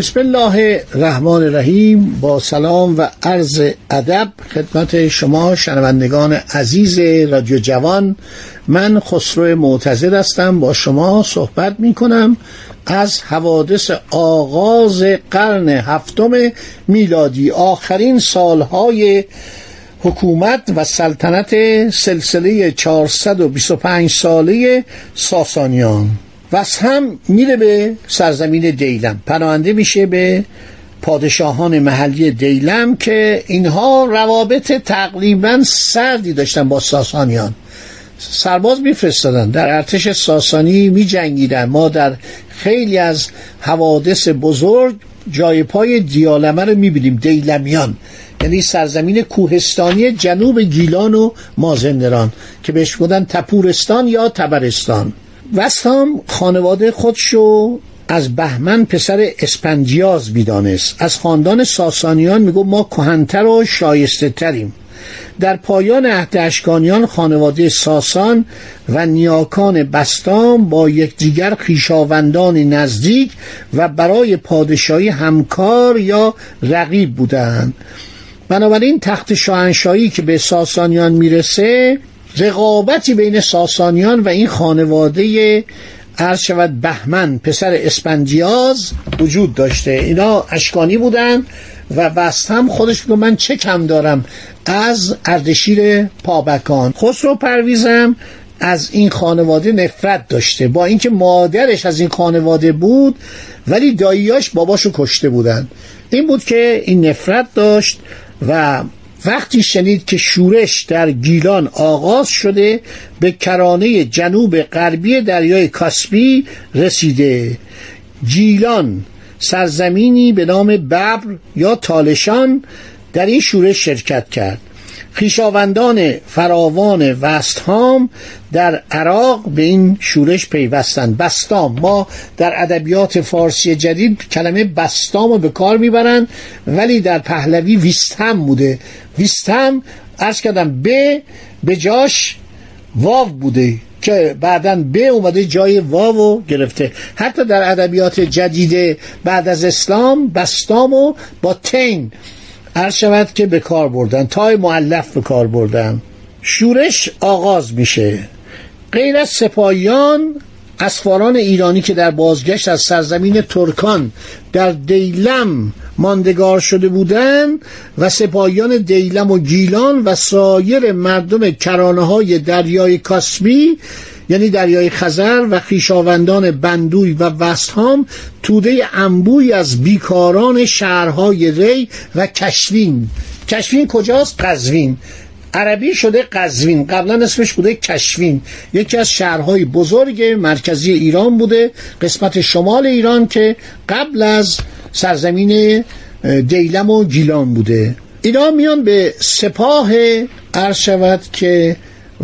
بسم الله الرحمن الرحیم. با سلام و عرض ادب خدمت شما شنوندگان عزیز رادیو جوان. من خسرو معتزد هستم. با شما صحبت می کنم از حوادث آغاز قرن هفتم میلادی. آخرین سالهای حکومت و سلطنت سلسله 425 ساله ساسانیان. و هم میره به سرزمین دیلم. پناهنده میشه به پادشاهان محلی دیلم که اینها روابط تقریبا سردی داشتن با ساسانیان. سرباز میفرستادن. در ارتش ساسانی میجنگیدن. ما در خیلی از حوادث بزرگ جای پای دیالمه رو می‌بینیم دیلمیان. یعنی سرزمین کوهستانی جنوب گیلان و مازندران که بهش بودن تپورستان یا تبرستان. وستام خانواده خودشو از بهمن پسر اسپنجیاز می‌دانست. از خاندان ساسانیان میگو ما کهنتر و شایسته تریم در پایان عهد اشکانیان خانواده ساسان و نیاکان بستام با یکدیگر خیشاوندان نزدیک و برای پادشاهی همکار یا رقیب بودند. بنابراین تخت شاهنشاهی که به ساسانیان می‌رسه رقابتی بین ساسانیان و این خانواده عرض بهمن پسر اسپندیاز وجود داشته. اینا اشکانی بودن و بستم خودش میگه من چه کم دارم از اردشیر پابکان. خسرو پرویزم از این خانواده نفرت داشته. با اینکه مادرش از این خانواده بود ولی داییاش باباشو کشته بودن این بود که این نفرت داشت و وقتی شنید که شورش در گیلان آغاز شده به کرانه جنوب غربی دریای کاسپی رسیده. گیلان سرزمینی به نام ببر یا تالشان در این شورش شرکت کرد. خیشاوندان فراوان وستهام در عراق به این شورش پیوستند. بستام ما در ادبیات فارسی جدید کلمه بستام رو به کار می‌برند ولی در پهلوی ویستهم بوده. ویستهم ارز کردم به به جاش واو بوده که بعدا به اومده جای واو گرفته. حتی در ادبیات جدید بعد از اسلام بستام و با تین عرض شود که به کار بردن. تای معلف به کار بردن. شورش آغاز میشه. غیر از سپاهیان اسفاران ایرانی که در بازگشت از سرزمین ترکان در دیلم ماندگار شده بودند و سپاهیان دیلم و گیلان و سایر مردم کرانه های دریای کاسبی یعنی دریای خزر و خیشاوندان بندوی و وستهام توده انبوی از بیکاران شهرهای ری و کشوین کشوین کجاست؟ قزوین. عربی شده قزوین. قبلا اسمش بوده کشوین یکی از شهرهای بزرگ مرکزی ایران بوده قسمت شمال ایران که قبل از سرزمین دیلم و گیلان بوده. اینا میان به سپاه عرض شود که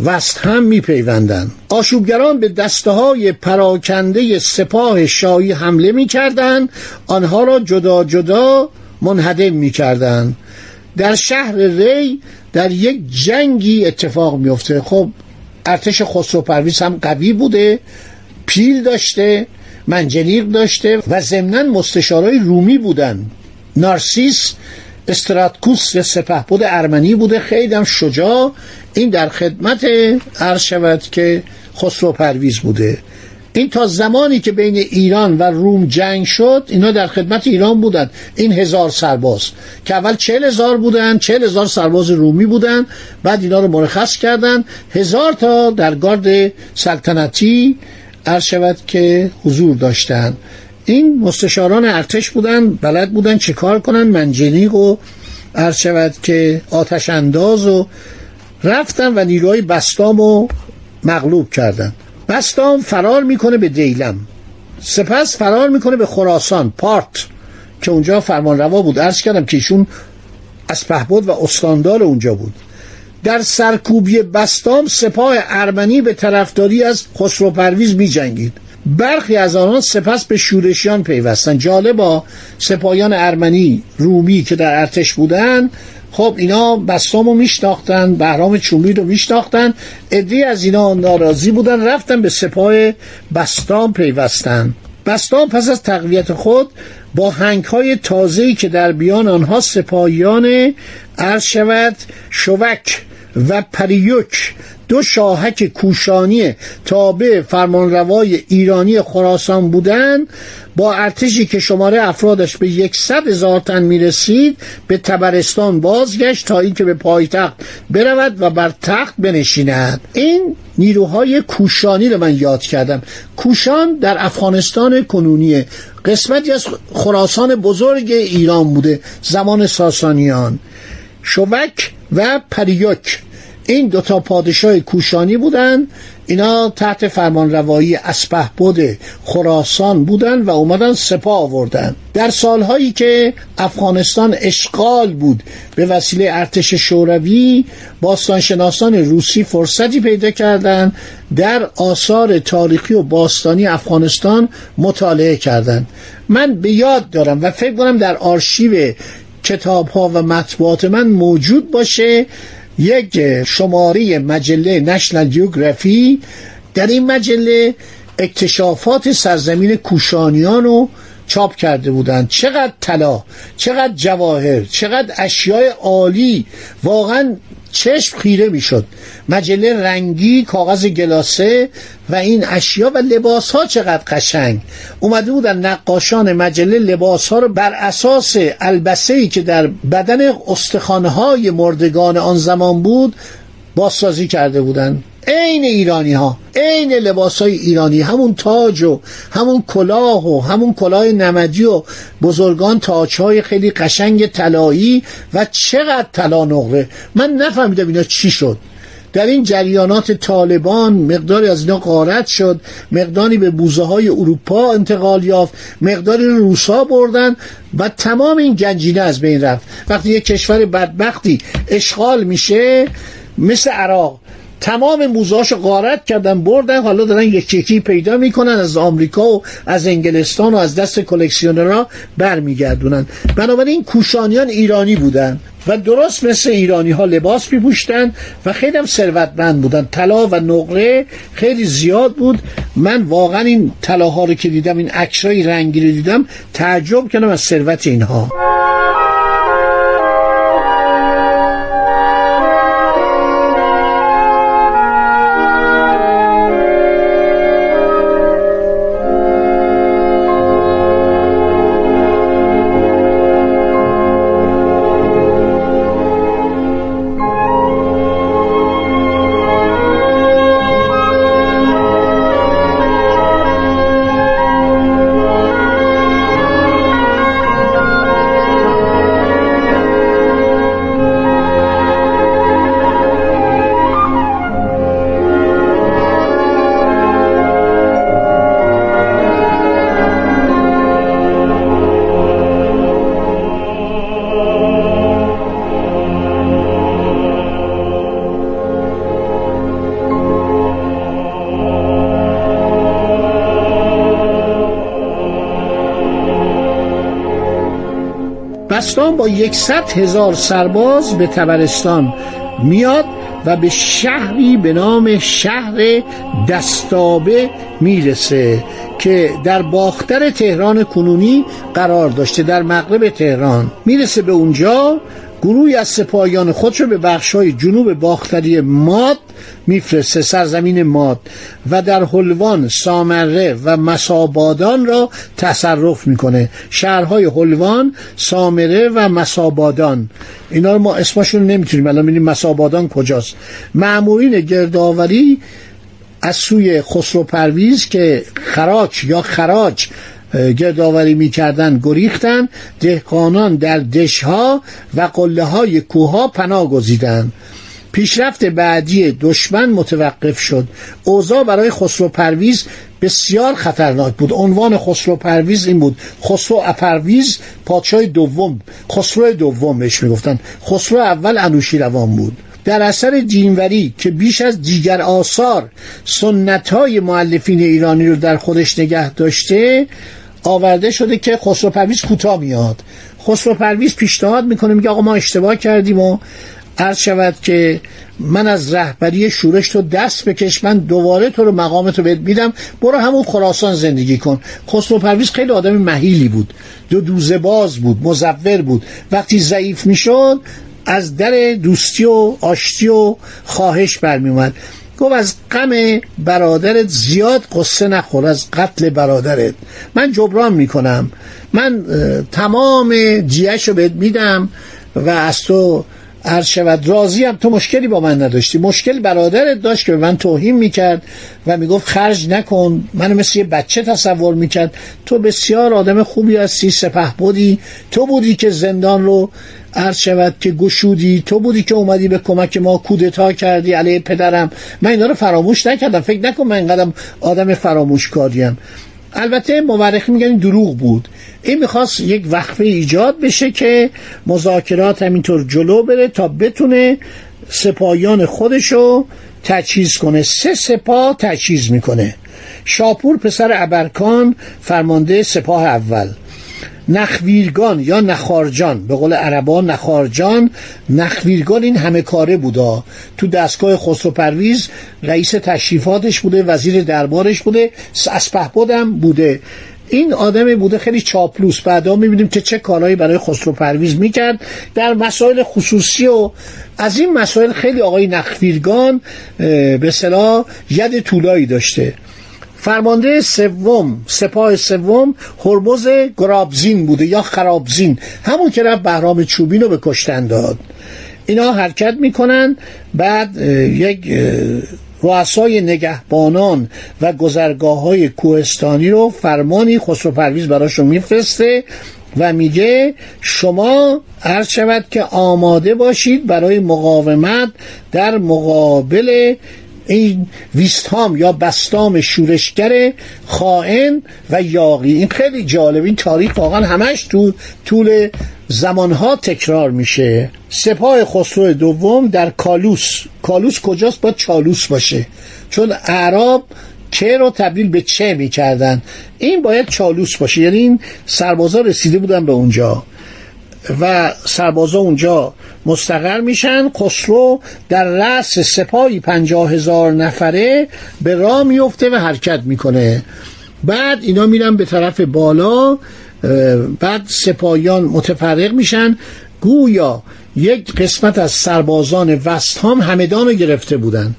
وست هم میپیوندند. آشوبگران به دسته های پراکنده سپاه شاهی حمله می‌کردند. آنها را جدا جدا منهدم می‌کردند. در شهر ری در یک جنگی اتفاق میفته خب ارتش خسرو پرویز هم قوی بوده پیل داشته منجنیق داشته و ضمنا مستشارای رومی بودن نارسیس استراتکوس سپه بود ارمنی بوده خیلی هم شجاع. این در خدمت عرض شود که خسرو پرویز بوده. این تا زمانی که بین ایران و روم جنگ شد اینا در خدمت ایران بودن. این هزار سرباز که اول چهل هزار بودن چهل هزار سرباز رومی بودن بعد اینا رو مرخص کردن. هزار تا در گارد سلطنتی عرض شود که حضور داشتن. این مستشاران ارتش بودن بلد بودن چه کار کنن منجنیق و شود که آتش انداز و رفتن و نیروهای بستام رو مغلوب کردن. بستام فرار می‌کنه به دیلم. سپس فرار می‌کنه به خراسان پارت که اونجا فرمان روا بود. عرض کردم که ایشون از پهبد و استاندار اونجا بود. در سرکوبی بستام سپاه ارمنی به طرفداری از خسرو پرویز می جنگید برخی از آنان سپس به شورشیان پیوستند. جالبا سپاهیان ارمنی رومی که در ارتش بودن خب اینا بستامو میشناختن بهرام چومی رو میشناختن ادی از اینا ناراضی بودن رفتن به سپاه بستام پیوستن بستام پس از تقویت خود با هنگ های تازه‌ای که در بیان آنها سپاهیان عرض شود شوک و پریوک دو شاهک کوشانی تابع فرمانروای ایرانی خراسان بودند. با ارتشی که شماره افرادش به یکصد هزار تن می‌رسید به تبرستان بازگشت تا اینکه به پایتخت برود و بر تخت بنشیند. این نیروهای کوشانی رو من یاد کردم. کوشان در افغانستان کنونی قسمتی از خراسان بزرگ ایران بوده زمان ساسانیان. شوک و پریوک. این دوتا پادشاه کوشانی بودن. اینا تحت فرمان روایی اسپهبد خراسان بودن و اومدن سپاه آوردن. در سالهایی که افغانستان اشغال بود به وسیله ارتش شوروی باستانشناسان روسی فرصتی پیدا کردند در آثار تاریخی و باستانی افغانستان مطالعه کردند من به یاد دارم و فکر کنم در آرشیو کتاب ها و مطبوعات من موجود باشه. یک شماره مجله نشنل جیوگرافی در این مجله اکتشافات سرزمین کوشانیان رو چاپ کرده بودند. چقدر طلا چقدر جواهر چقدر اشیاء عالی. واقعا چشم خیره می‌شد. مجله رنگی کاغذ گلاسه و این اشیا و لباس ها چقدر قشنگ. اومده بودن نقاشان مجله لباس ها رو بر اساس البسه ای که در بدن استخانه های مردگان آن زمان بود بازسازی کرده بودن. عین ایرانی ها عین لباس های ایرانی همون تاج و همون کلاه و همون کلاه نمدی و بزرگان تاج های خیلی قشنگ طلایی و چقدر طلا نقره. من نفهمیدم اینا چی شد. در این جریانات طالبان مقداری از اینا قارت شد مقداری به بوزه های اروپا انتقال یافت مقداری روسا بردن و تمام این گنجینه از بین رفت. وقتی یک کشور بدبختی اشغال میشه مثل عراق تمام موزهاش غارت کردن بردن. حالا دارن یک یکی پیدا می‌کنن از آمریکا و از انگلستان و از دست کلکسیونرها برمیگردونن. بنابراین کوشانیان ایرانی بودن و درست مثل ایرانی ها لباس میپوشتن و خیلی هم ثروتمند بودن. طلا و نقره خیلی زیاد بود. من واقعا این طلاها رو که دیدم این عکسای رنگی رو دیدم تعجب کردم از ثروت اینها. بستان با یکصد هزار سرباز به تبرستان میاد و به شهری به نام شهر دستابه می‌رسه که در باختر تهران کنونی قرار داشته در مغرب تهران. می‌رسه به اونجا گروهی از سپاهیان خودش رو به بخشای جنوب باختری ماد میفرسته سرزمین ماد و در حلوان سامره و مسابادان را تصرف می‌کنه. شهرهای حلوان سامره و مسابادان. اینا رو ما اسمشون نمی‌تونیم. الان ببینیم مسابادان کجاست. معمورین گردآوری از سوی خسرو پرویز که خراج یا خراج گردآوری می‌کردن گریختن دهقانان در دشها و قله های کوها پناه گزیدند پیشرفت بعدی دشمن متوقف شد. اوضاع برای خسرو پرویز بسیار خطرناک بود. عنوان خسرو پرویز این بود خسرو اپرویز پادشاه دوم. خسرو دوم بهش می‌گفتن. خسرو اول انوشیروان بود. در اثر دینوری که بیش از دیگر آثار سنت های مؤلفین ایرانی رو در خودش نگه داشته آورده شده که خسرو پرویز کوتاه میاد. خسرو پرویز پیشنهاد می‌کنه میگه آقا ما اشتباه کردیم و عرض شود که من از رهبری شورش تو دست بکش من دوباره تو رو مقامت رو بهت میدم. برو همون خراسان زندگی کن. خسرو پرویز خیلی آدم مهیلی بود. دو دوزه باز بود مزور بود. وقتی ضعیف می‌شد از در دوستی و آشتی و خواهش برمیومد گفت از غم برادرت زیاد قصه نخور از قتل برادرت. من جبران می‌کنم. من تمام جیهش رو بهت میدم و از تو عرض شود. راضی هم تو مشکلی با من نداشتی. مشکل برادرت داشت که به من توهین می‌کرد و می‌گفت خرج نکن. منو مثل یه بچه تصور می‌کرد. تو بسیار آدم خوبی هستی سپه بودی تو بودی که زندان رو عرض شود که گشودی. تو بودی که اومدی به کمک ما کودتا کردی. علیه پدرم من اینا رو فراموش نکردم. فکر نکن من اینقدر آدم فراموش کاریم البته مورخی میگن دروغ بود. این می‌خواست یک وقفه ایجاد بشه که مذاکرات همینطور جلو بره تا بتونه سپاهیان خودشو تجهیز کنه. سه سپاه تجهیز می‌کنه. شاپور پسر ابرکان فرمانده سپاه اول. نخویرگان یا نخارجان. به قول عربان نخارجان نخویرگان این همه کاره بودا. تو دستگاه خسرو پرویز رئیس تشریفاتش بوده وزیر دربارش بوده اسپه بودم بوده. این آدم بوده خیلی چاپلوس. بعدا می‌بینیم که چه کارهایی برای خسرو پرویز می‌کرد. در مسائل خصوصی و از این مسائل خیلی آقای نخویرگان به صلاح ید طولایی داشته. فرمانده سوم سپاه سوم هرمز گرابزین بوده یا خرابزین. همون که رفت بهرام چوبین رو به کشتن داد. اینا حرکت می‌کنن بعد یک رؤسای نگهبانان و گذرگاه های کوهستانی رو فرمانی خسرو پرویز براشون میفرسته و میگه شما عرض شود که آماده باشید برای مقاومت در مقابل این ویستام یا بستام شورشگر خائن و یاقی. این خیلی جالب. این تاریخ واقعا همش تو طول زمانها تکرار میشه. سپاه خسرو دوم در کالوس. کالوس کجاست؟ باید چالوس باشه. چون اعراب که رو تبدیل به چه می‌کردن؟ این باید چالوس باشه. یعنی این سربازا رسیده بودن به اونجا. و سربازا اونجا مستقر میشن. خسرو در رأس سپاهی پنجاه هزار نفره به راه میفته و حرکت می‌کنه. بعد اینا میرن به طرف بالا بعد سپاهیان متفرق میشن. گویا یک قسمت از سربازان وستهام همدان رو گرفته بودن.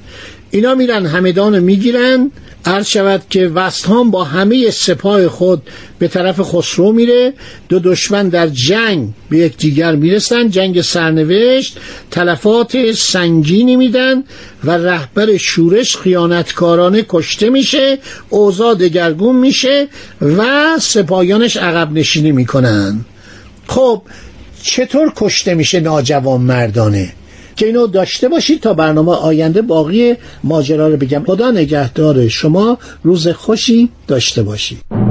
اینا میرن همدان رو می‌گیرن. عرض شود که وستهام با همه سپاه خود به طرف خسرو میره. دو دشمن در جنگ به یکدیگر می‌رسن. جنگ سرنوشت تلفات سنگینی میدن و رهبر شورش خیانتکارانه کشته میشه اوضاع دگرگون میشه و سپاهیانش عقب نشینی می‌کنن. خب چطور کشته میشه ناجوان مردانه؟ که اینو داشته باشید تا برنامه آینده باقی ماجرا رو بگم. خدا نگهدار شما. روز خوشی داشته باشید.